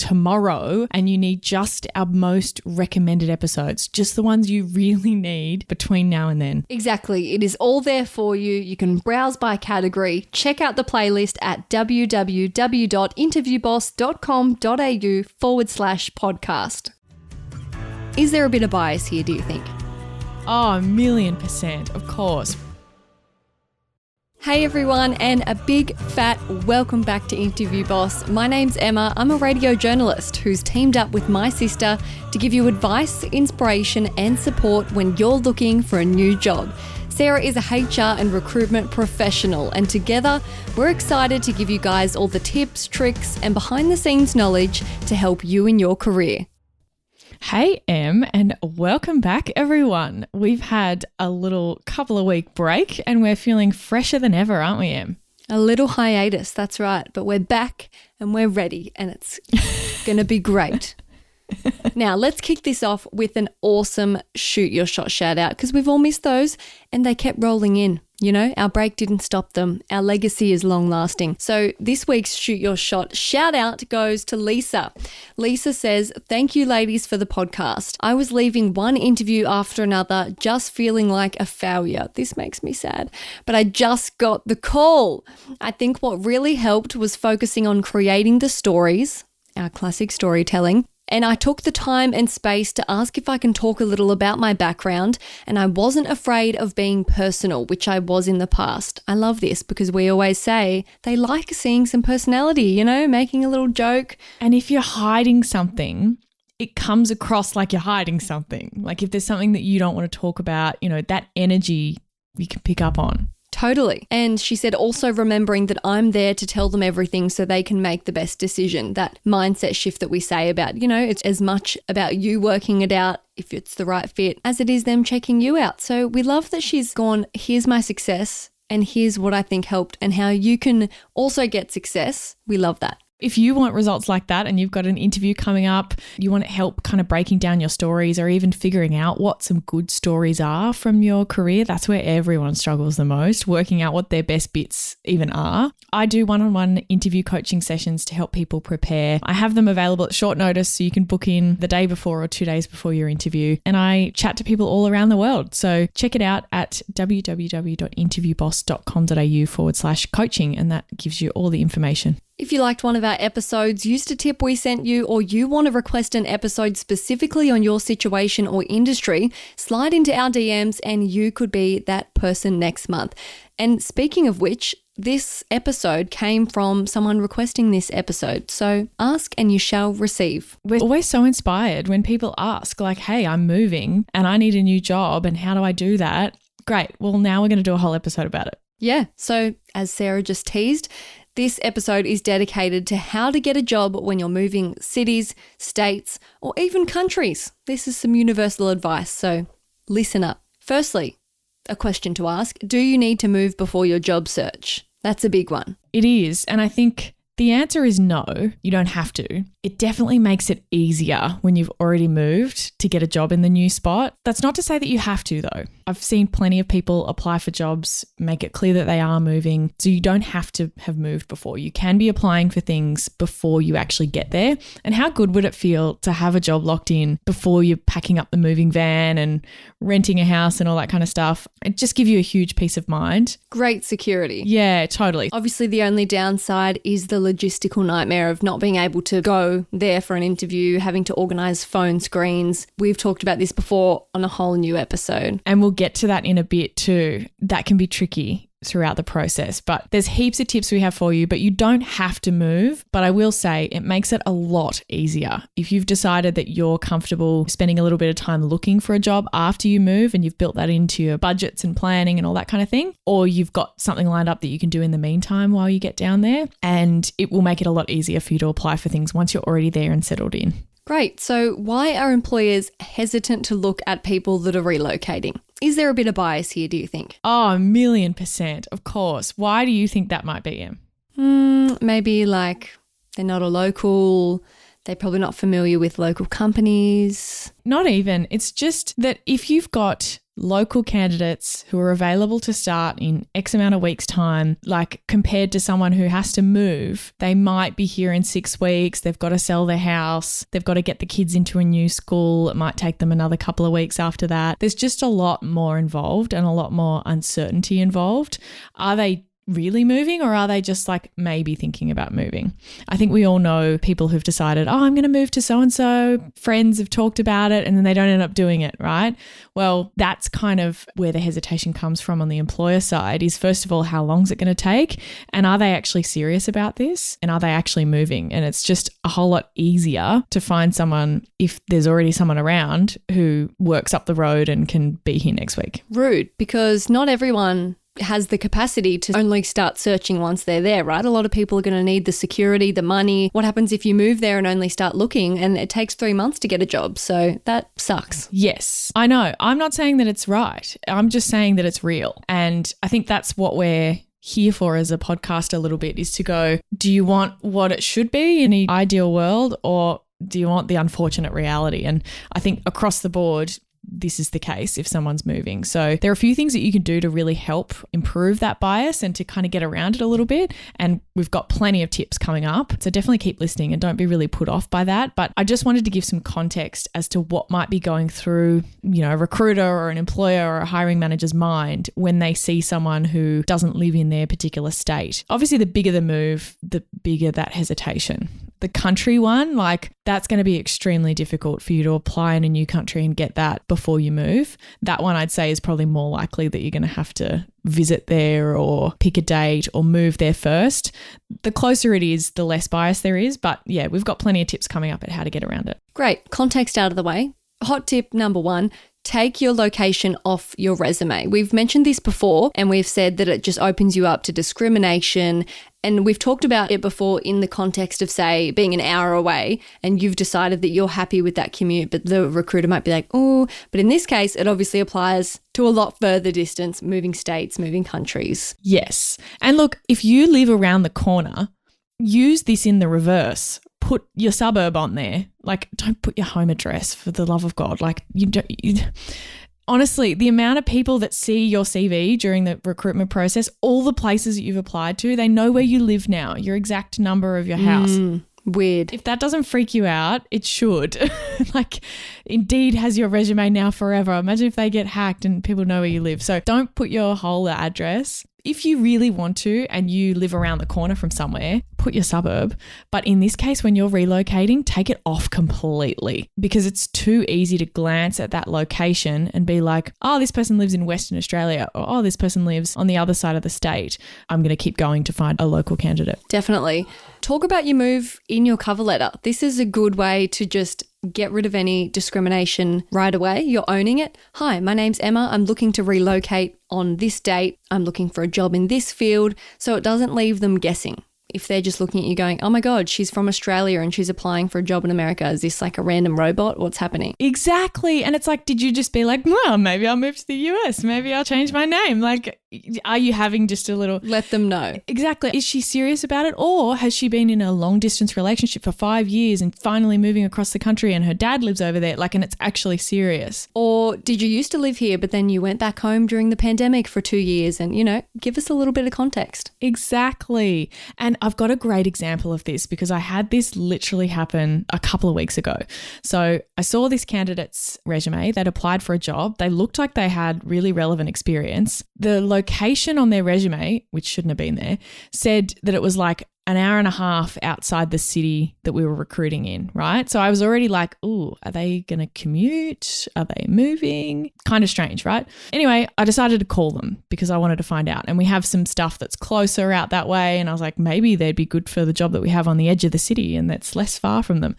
tomorrow and you need just our most recommended episodes, just the ones you really need between now and then. Exactly. It is all there for you. You can browse by category. Check out the playlist at www.interviewboss.com.au forward slash podcast. Is there a bit of bias here, do you think? Oh, a million percent, of course. Hey everyone, and a big fat welcome back to Interview Boss. My name's Emma. I'm a radio journalist who's teamed up with my sister to give you advice, inspiration, and support when you're looking for a new job. Sarah is a HR and recruitment professional, and together we're excited to give you guys all the tips, tricks, and behind the scenes knowledge to help you in your career. Hey, Em, and welcome back, everyone. We've had a little couple of week break and we're feeling fresher than ever, aren't we, Em? A little hiatus, that's right, but we're back and we're ready, and it's going to be great. now, let's kick this off with an awesome shoot your shot shout out because we've all missed those and they kept rolling in. You know, our break didn't stop them. Our legacy is long lasting. So, this week's Shoot Your Shot shout out goes to Lisa. Lisa says, Thank you, ladies, for the podcast. I was leaving one interview after another, just feeling like a failure. This makes me sad, but I just got the call. I think what really helped was focusing on creating the stories, our classic storytelling, and I took the time and space to ask if I can talk a little about my background, and I wasn't afraid of being personal, which I was in the past. I love this because we always say they like seeing some personality, you know, making a little joke. And if you're hiding something, it comes across like you're hiding something. Like if there's something that you don't want to talk about, you know, that energy you can pick up on. Totally. And she said also remembering that I'm there to tell them everything so they can make the best decision. That mindset shift that we say about, you know, it's as much about you working it out if it's the right fit as it is them checking you out. So we love that she's gone, here's my success and here's what I think helped and how you can also get success. We love that. If you want results like that and you've got an interview coming up, you want to help kind of breaking down your stories or even figuring out what some good stories are from your career, that's where everyone struggles the most, working out what their best bits even are. I do one on one interview coaching sessions to help people prepare. I have them available at short notice so you can book in the day before or two days before your interview. And I chat to people all around the world. So check it out at www.interviewboss.com.au forward slash coaching, and that gives you all the information. If you liked one of our episodes, used a tip we sent you, or you want to request an episode specifically on your situation or industry, slide into our DMs and you could be that person next month. And speaking of which, this episode came from someone requesting this episode. So ask and you shall receive. We're always so inspired when people ask, like, hey, I'm moving and I need a new job, and how do I do that? Great. Well, now we're going to do a whole episode about it. Yeah. So, as Sarah just teased, this episode is dedicated to how to get a job when you're moving cities, states, or even countries. This is some universal advice, so listen up. Firstly, a question to ask Do you need to move before your job search? That's a big one. It is. And I think the answer is no, you don't have to. It definitely makes it easier when you've already moved to get a job in the new spot. That's not to say that you have to, though. I've seen plenty of people apply for jobs, make it clear that they are moving. So you don't have to have moved before. You can be applying for things before you actually get there. And how good would it feel to have a job locked in before you're packing up the moving van and renting a house and all that kind of stuff? It just give you a huge peace of mind. Great security. Yeah, totally. Obviously, the only downside is the logistical nightmare of not being able to go there for an interview, having to organize phone screens. We've talked about this before on a whole new episode. And we'll get to that in a bit too. That can be tricky. Throughout the process. But there's heaps of tips we have for you, but you don't have to move. But I will say it makes it a lot easier. If you've decided that you're comfortable spending a little bit of time looking for a job after you move and you've built that into your budgets and planning and all that kind of thing, or you've got something lined up that you can do in the meantime while you get down there, and it will make it a lot easier for you to apply for things once you're already there and settled in. Great. So, why are employers hesitant to look at people that are relocating? Is there a bit of bias here, do you think? Oh, a million percent. Of course. Why do you think that might be, Em? Hmm, maybe like they're not a local, they're probably not familiar with local companies. Not even. It's just that if you've got local candidates who are available to start in X amount of weeks' time, like compared to someone who has to move, they might be here in six weeks. They've got to sell their house. They've got to get the kids into a new school. It might take them another couple of weeks after that. There's just a lot more involved and a lot more uncertainty involved. Are they really moving or are they just like maybe thinking about moving? I think we all know people who've decided, oh, I'm going to move to so and so. Friends have talked about it and then they don't end up doing it, right? Well, that's kind of where the hesitation comes from on the employer side is first of all, how long is it going to take? And are they actually serious about this? And are they actually moving? And it's just a whole lot easier to find someone if there's already someone around who works up the road and can be here next week. Rude, because not everyone has the capacity to only start searching once they're there, right? A lot of people are going to need the security, the money. What happens if you move there and only start looking and it takes three months to get a job? So that sucks. Yes, I know. I'm not saying that it's right. I'm just saying that it's real. And I think that's what we're here for as a podcast a little bit is to go, do you want what it should be in an ideal world or do you want the unfortunate reality? And I think across the board, this is the case if someone's moving. So there are a few things that you can do to really help improve that bias and to kind of get around it a little bit. And we've got plenty of tips coming up. So definitely keep listening and don't be really put off by that. But I just wanted to give some context as to what might be going through, you know, a recruiter or an employer or a hiring manager's mind when they see someone who doesn't live in their particular state. Obviously, the bigger the move, the bigger that hesitation the country one, like that's going to be extremely difficult for you to apply in a new country and get that before you move. That one I'd say is probably more likely that you're going to have to visit there or pick a date or move there first. The closer it is, the less bias there is. But yeah, we've got plenty of tips coming up at how to get around it. Great. Context out of the way. Hot tip number one take your location off your resume. We've mentioned this before and we've said that it just opens you up to discrimination. And we've talked about it before in the context of, say, being an hour away and you've decided that you're happy with that commute, but the recruiter might be like, oh, but in this case, it obviously applies to a lot further distance, moving states, moving countries. Yes. And look, if you live around the corner, use this in the reverse put your suburb on there. Like, don't put your home address for the love of God. Like, you don't. You, honestly, the amount of people that see your CV during the recruitment process, all the places that you've applied to, they know where you live now, your exact number of your house. Mm, weird. If that doesn't freak you out, it should. like, Indeed has your resume now forever. Imagine if they get hacked and people know where you live. So don't put your whole address if you really want to and you live around the corner from somewhere, put your suburb. But in this case, when you're relocating, take it off completely because it's too easy to glance at that location and be like, oh, this person lives in Western Australia or oh, this person lives on the other side of the state. I'm going to keep going to find a local candidate. Definitely. Talk about your move in your cover letter. This is a good way to just get rid of any discrimination right away. You're owning it. Hi, my name's Emma. I'm looking to relocate on this date. I'm looking for a job in this field. So it doesn't leave them guessing if they're just looking at you going, oh my God, she's from Australia and she's applying for a job in America. Is this like a random robot? What's happening? Exactly. And it's like, did you just be like, well, maybe I'll move to the US. Maybe I'll change my name. Like, are you having just a little. Let them know. Exactly. Is she serious about it? Or has she been in a long distance relationship for five years and finally moving across the country and her dad lives over there? Like, and it's actually serious. Or did you used to live here, but then you went back home during the pandemic for two years? And, you know, give us a little bit of context. Exactly. And I've got a great example of this because I had this literally happen a couple of weeks ago. So I saw this candidate's resume. They'd applied for a job. They looked like they had really relevant experience. The location on their resume, which shouldn't have been there, said that it was like an hour and a half outside the city that we were recruiting in, right? So I was already like, ooh, are they going to commute? Are they moving? Kind of strange, right? Anyway, I decided to call them because I wanted to find out. And we have some stuff that's closer out that way. And I was like, maybe they'd be good for the job that we have on the edge of the city and that's less far from them.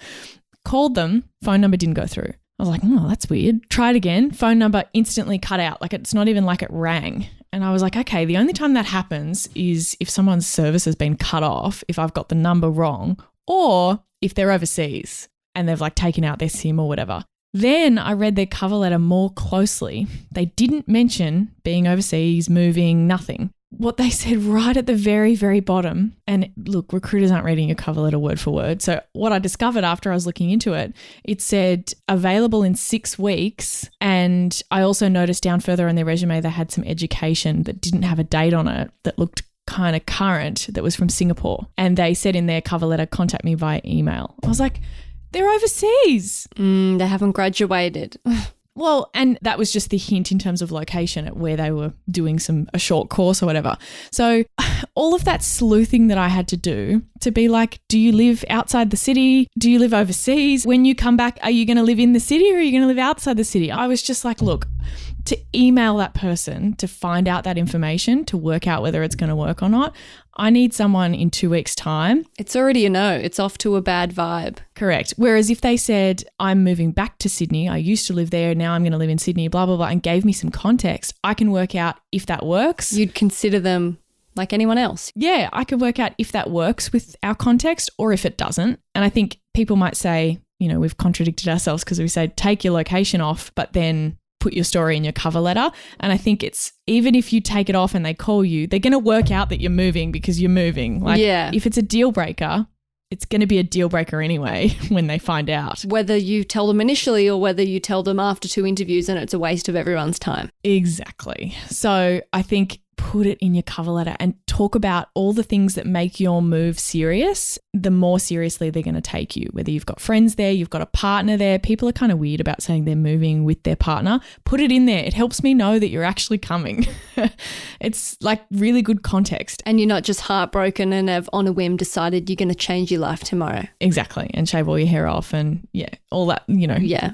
Called them, phone number didn't go through. I was like, oh, that's weird. Tried again, phone number instantly cut out. Like it's not even like it rang. And I was like, okay, the only time that happens is if someone's service has been cut off, if I've got the number wrong, or if they're overseas and they've like taken out their SIM or whatever. Then I read their cover letter more closely. They didn't mention being overseas, moving, nothing what they said right at the very, very bottom. And look, recruiters aren't reading your cover letter word for word. So, what I discovered after I was looking into it, it said available in six weeks. And I also noticed down further on their resume, they had some education that didn't have a date on it that looked kind of current that was from Singapore. And they said in their cover letter, contact me via email. I was like, they're overseas. Mm, they haven't graduated. Well, and that was just the hint in terms of location at where they were doing some a short course or whatever. So all of that sleuthing that I had to do to be like, do you live outside the city? Do you live overseas? When you come back, are you going to live in the city or are you going to live outside the city? I was just like, look, to email that person to find out that information to work out whether it's going to work or not. I need someone in two weeks' time. It's already a no. It's off to a bad vibe. Correct. Whereas if they said, I'm moving back to Sydney, I used to live there, now I'm going to live in Sydney, blah, blah, blah, and gave me some context, I can work out if that works. You'd consider them like anyone else. Yeah, I could work out if that works with our context or if it doesn't. And I think people might say, you know, we've contradicted ourselves because we say take your location off, but then put your story in your cover letter. And I think it's even if you take it off and they call you, they're going to work out that you're moving because you're moving. Like, Yeah. if it's a deal breaker, it's going to be a deal breaker anyway when they find out. Whether you tell them initially or whether you tell them after two interviews and it's a waste of everyone's time. Exactly. So I think put it in your cover letter and talk about all the things that make your move serious, the more seriously they're going to take you. Whether you've got friends there, you've got a partner there. People are kind of weird about saying they're moving with their partner. Put it in there. It helps me know that you're actually coming. it's like really good context. And you're not just heartbroken and have on a whim decided you're going to change your life tomorrow. Exactly. And shave all your hair off and yeah, all that, you know. Yeah.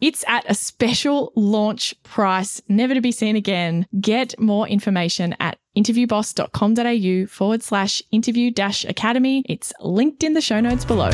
It's at a special launch price, never to be seen again. Get more information at interviewboss.com.au forward slash interview dash academy. It's linked in the show notes below.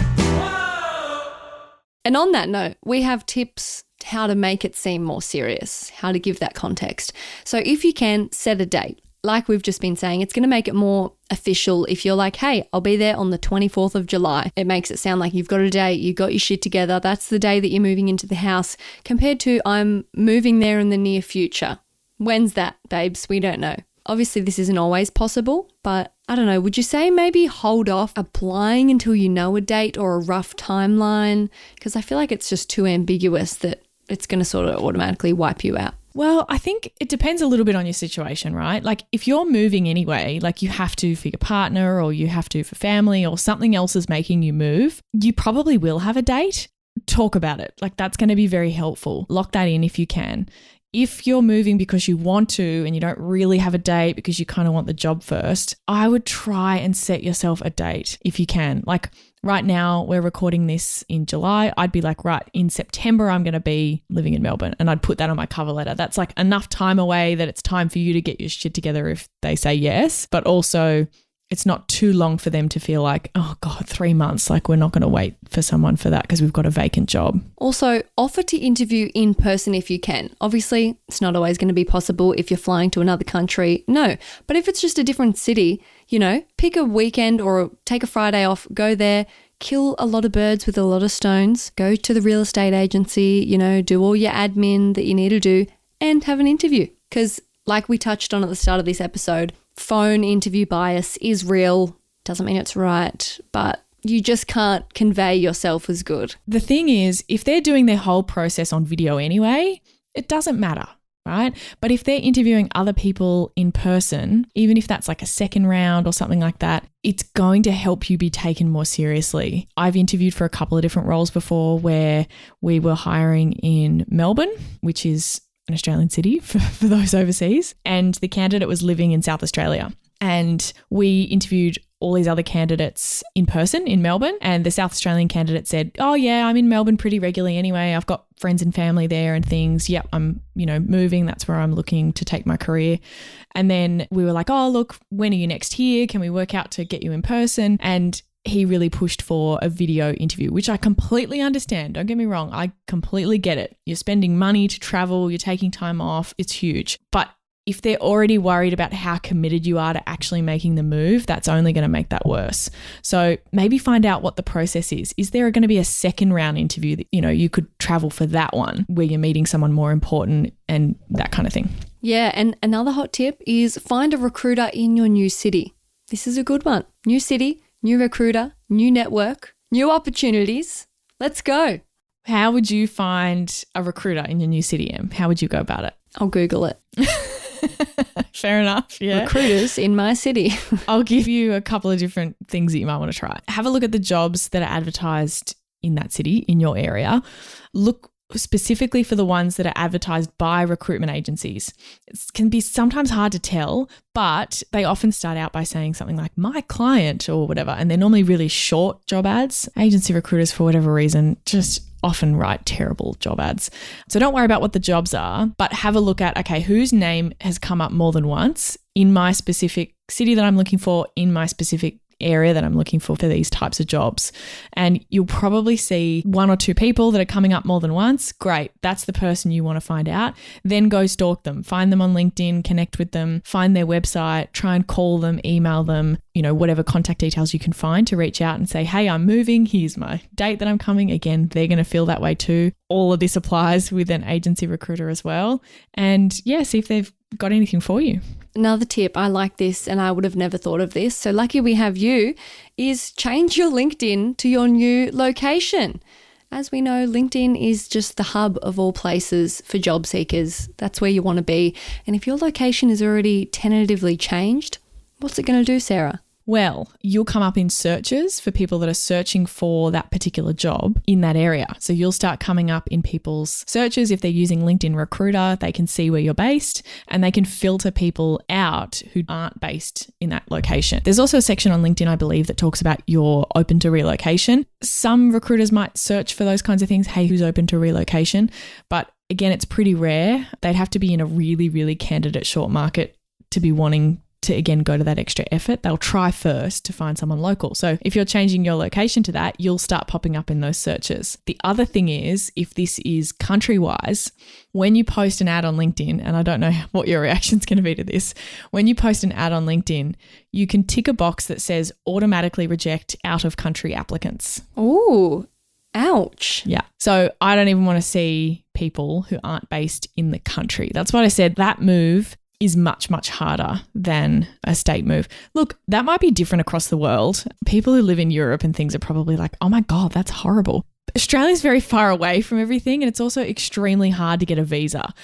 And on that note, we have tips how to make it seem more serious, how to give that context. So if you can, set a date. Like we've just been saying, it's going to make it more official if you're like, hey, I'll be there on the 24th of July. It makes it sound like you've got a date, you got your shit together. That's the day that you're moving into the house, compared to I'm moving there in the near future. When's that, babes? We don't know. Obviously, this isn't always possible, but I don't know. Would you say maybe hold off applying until you know a date or a rough timeline? Because I feel like it's just too ambiguous that it's going to sort of automatically wipe you out. Well, I think it depends a little bit on your situation, right? Like if you're moving anyway, like you have to for your partner or you have to for family or something else is making you move, you probably will have a date. Talk about it. Like that's going to be very helpful. Lock that in if you can. If you're moving because you want to and you don't really have a date because you kind of want the job first, I would try and set yourself a date if you can. Like right now, we're recording this in July. I'd be like, right, in September, I'm going to be living in Melbourne. And I'd put that on my cover letter. That's like enough time away that it's time for you to get your shit together if they say yes. But also, it's not too long for them to feel like, oh God, three months. Like, we're not going to wait for someone for that because we've got a vacant job. Also, offer to interview in person if you can. Obviously, it's not always going to be possible if you're flying to another country. No. But if it's just a different city, you know, pick a weekend or take a Friday off, go there, kill a lot of birds with a lot of stones, go to the real estate agency, you know, do all your admin that you need to do, and have an interview. Because, like we touched on at the start of this episode, phone interview bias is real. Doesn't mean it's right, but you just can't convey yourself as good. The thing is, if they're doing their whole process on video anyway, it doesn't matter. Right. But if they're interviewing other people in person, even if that's like a second round or something like that, it's going to help you be taken more seriously. I've interviewed for a couple of different roles before where we were hiring in Melbourne, which is an Australian city for, for those overseas, and the candidate was living in South Australia. And we interviewed all these other candidates in person in Melbourne. And the South Australian candidate said, Oh, yeah, I'm in Melbourne pretty regularly anyway. I've got friends and family there and things. Yep, I'm, you know, moving. That's where I'm looking to take my career. And then we were like, Oh, look, when are you next here? Can we work out to get you in person? And he really pushed for a video interview, which I completely understand. Don't get me wrong, I completely get it. You're spending money to travel, you're taking time off, it's huge. But if they're already worried about how committed you are to actually making the move, that's only going to make that worse. So maybe find out what the process is. Is there going to be a second round interview that, you know, you could travel for that one where you're meeting someone more important and that kind of thing? Yeah. And another hot tip is find a recruiter in your new city. This is a good one. New city, new recruiter, new network, new opportunities. Let's go. How would you find a recruiter in your new city? How would you go about it? I'll Google it. Fair enough. Yeah. Recruiters in my city. I'll give you a couple of different things that you might want to try. Have a look at the jobs that are advertised in that city, in your area. Look specifically for the ones that are advertised by recruitment agencies. It can be sometimes hard to tell, but they often start out by saying something like my client or whatever, and they're normally really short job ads. Agency recruiters, for whatever reason, just often write terrible job ads. So don't worry about what the jobs are, but have a look at okay, whose name has come up more than once in my specific city that I'm looking for, in my specific area that I'm looking for for these types of jobs. And you'll probably see one or two people that are coming up more than once. Great. That's the person you want to find out. Then go stalk them, find them on LinkedIn, connect with them, find their website, try and call them, email them, you know, whatever contact details you can find to reach out and say, hey, I'm moving. Here's my date that I'm coming. Again, they're going to feel that way too. All of this applies with an agency recruiter as well. And yeah, see if they've got anything for you. Another tip, I like this and I would have never thought of this. So lucky we have you, is change your LinkedIn to your new location. As we know, LinkedIn is just the hub of all places for job seekers. That's where you want to be. And if your location is already tentatively changed, what's it going to do, Sarah? Well, you'll come up in searches for people that are searching for that particular job in that area. So you'll start coming up in people's searches. If they're using LinkedIn Recruiter, they can see where you're based and they can filter people out who aren't based in that location. There's also a section on LinkedIn, I believe, that talks about you're open to relocation. Some recruiters might search for those kinds of things. Hey, who's open to relocation? But again, it's pretty rare. They'd have to be in a really, really candidate short market to be wanting to again go to that extra effort, they'll try first to find someone local. So if you're changing your location to that, you'll start popping up in those searches. The other thing is, if this is country wise, when you post an ad on LinkedIn, and I don't know what your reaction is going to be to this, when you post an ad on LinkedIn, you can tick a box that says automatically reject out of country applicants. Ooh, ouch. Yeah. So I don't even want to see people who aren't based in the country. That's what I said. That move is much, much harder than a state move. Look, that might be different across the world. People who live in Europe and things are probably like, oh my God, that's horrible. Australia's very far away from everything, and it's also extremely hard to get a visa.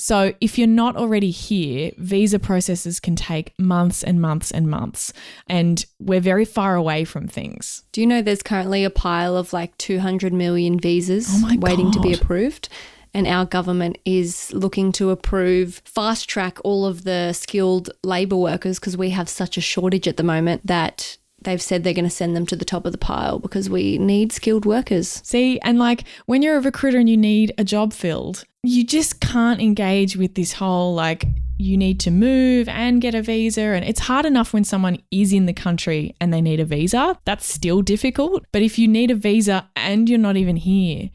So, if you're not already here, visa processes can take months and months and months, and we're very far away from things. Do you know there's currently a pile of like 200 million visas oh waiting to be approved? And our government is looking to approve fast track all of the skilled labour workers because we have such a shortage at the moment that they've said they're going to send them to the top of the pile because we need skilled workers. See, and like when you're a recruiter and you need a job filled, you just can't engage with this whole like you need to move and get a visa. And it's hard enough when someone is in the country and they need a visa. That's still difficult. But if you need a visa and you're not even here,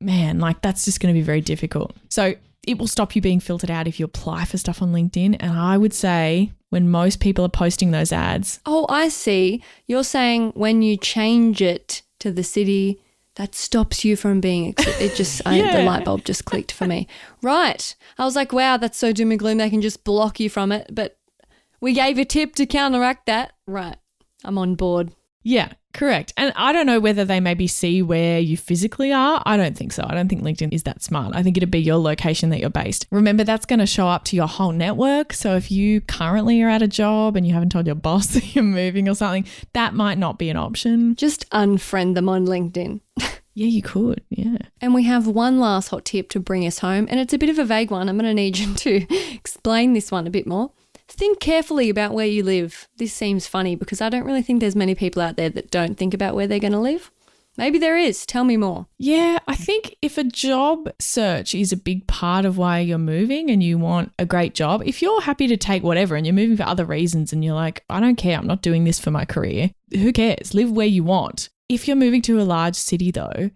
man, like that's just going to be very difficult. So it will stop you being filtered out if you apply for stuff on LinkedIn. And I would say when most people are posting those ads. Oh, I see. You're saying when you change it to the city, that stops you from being. It just yeah. I, the light bulb just clicked for me. Right. I was like, wow, that's so doom and gloom. They can just block you from it. But we gave a tip to counteract that. Right. I'm on board. Yeah, Correct. And I don't know whether they maybe see where you physically are. I don't think so. I don't think LinkedIn is that smart. I think it'd be your location that you're based. Remember, that's going to show up to your whole network. So if you currently are at a job and you haven't told your boss that you're moving or something, that might not be an option. Just unfriend them on LinkedIn. Yeah, you could. Yeah. And we have one last hot tip to bring us home, and it's a bit of a vague one. I'm going to need you to explain this one a bit more. Think carefully about where you live. This seems funny because I don't really think there's many people out there that don't think about where they're going to live. Maybe there is. Tell me more. Yeah, I think if a job search is a big part of why you're moving and you want a great job, if you're happy to take whatever and you're moving for other reasons and you're like, I don't care, I'm not doing this for my career, who cares? Live where you want. If you're moving to a large city though,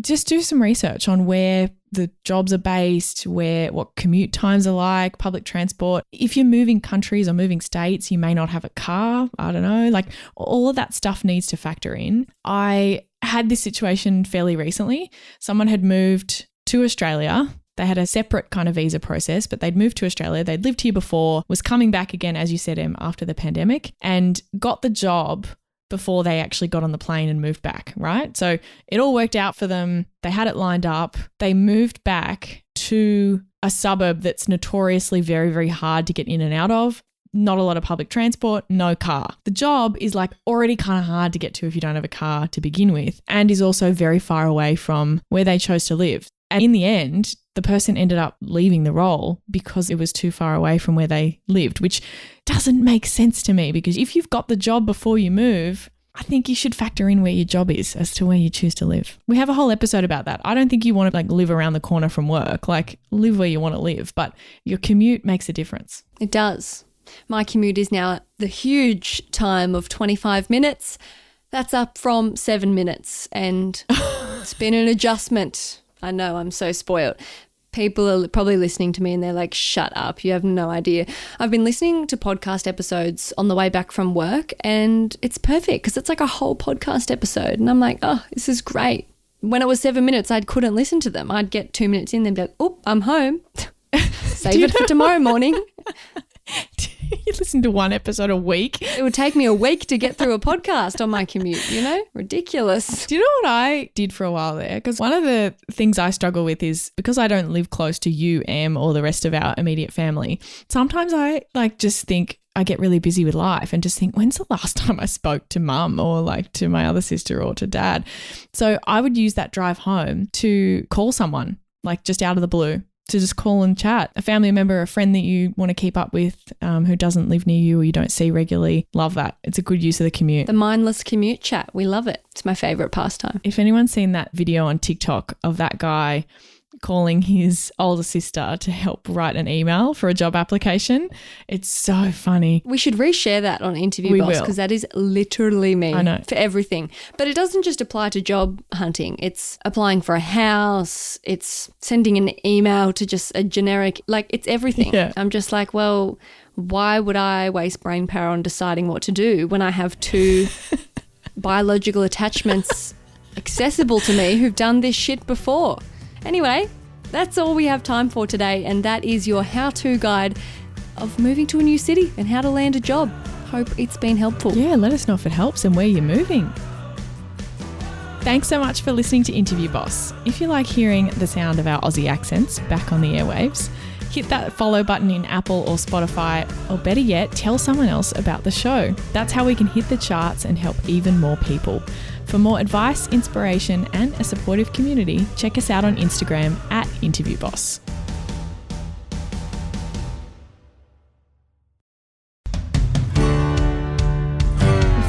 just do some research on where the jobs are based, where what commute times are like, public transport. If you're moving countries or moving states, you may not have a car. I don't know. Like all of that stuff needs to factor in. I had this situation fairly recently. Someone had moved to Australia. They had a separate kind of visa process, but they'd moved to Australia. They'd lived here before, was coming back again, as you said, Em, after the pandemic, and got the job before they actually got on the plane and moved back, right? So it all worked out for them. They had it lined up. They moved back to a suburb that's notoriously very, very hard to get in and out of. Not a lot of public transport, no car. The job is like already kind of hard to get to if you don't have a car to begin with, and is also very far away from where they chose to live. And in the end, the person ended up leaving the role because it was too far away from where they lived, which doesn't make sense to me because if you've got the job before you move, I think you should factor in where your job is as to where you choose to live. We have a whole episode about that. I don't think you want to like live around the corner from work. Like live where you want to live, but your commute makes a difference. It does. My commute is now the huge time of 25 minutes. That's up from seven minutes, and it's been an adjustment. I know I'm so spoiled. People are probably listening to me and they're like, shut up, you have no idea. I've been listening to podcast episodes on the way back from work and it's perfect because it's like a whole podcast episode. And I'm like, oh, this is great. When it was seven minutes, I couldn't listen to them. I'd get two minutes in, then be like, oh, I'm home. Save it for tomorrow morning. listen to one episode a week. It would take me a week to get through a podcast on my commute, you know? Ridiculous. Do you know what I did for a while there? Because one of the things I struggle with is because I don't live close to you, Em, or the rest of our immediate family, sometimes I like just think, I get really busy with life and just think, when's the last time I spoke to mum or like to my other sister or to dad? So I would use that drive home to call someone, like just out of the blue to just call and chat. A family member, a friend that you want to keep up with um, who doesn't live near you or you don't see regularly. Love that. It's a good use of the commute. The mindless commute chat. We love it. It's my favorite pastime. If anyone's seen that video on TikTok of that guy calling his older sister to help write an email for a job application. It's so funny. We should reshare that on Interview We Boss because that is literally me I know. for everything. But it doesn't just apply to job hunting. It's applying for a house, it's sending an email to just a generic like it's everything. Yeah. I'm just like, well, why would I waste brain power on deciding what to do when I have two biological attachments accessible to me who've done this shit before? Anyway, that's all we have time for today, and that is your how to guide of moving to a new city and how to land a job. Hope it's been helpful. Yeah, let us know if it helps and where you're moving. Thanks so much for listening to Interview Boss. If you like hearing the sound of our Aussie accents back on the airwaves, hit that follow button in Apple or Spotify, or better yet, tell someone else about the show. That's how we can hit the charts and help even more people. For more advice, inspiration, and a supportive community, check us out on Instagram at Interview